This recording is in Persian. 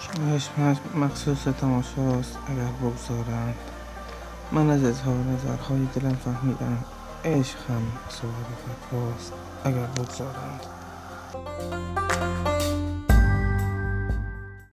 شمایش مخصوص تماشاست اگر بگذارند. من از اظهار نظرهای دلم فهمیدم عشق هم سوال فتواست اگر بگذارند.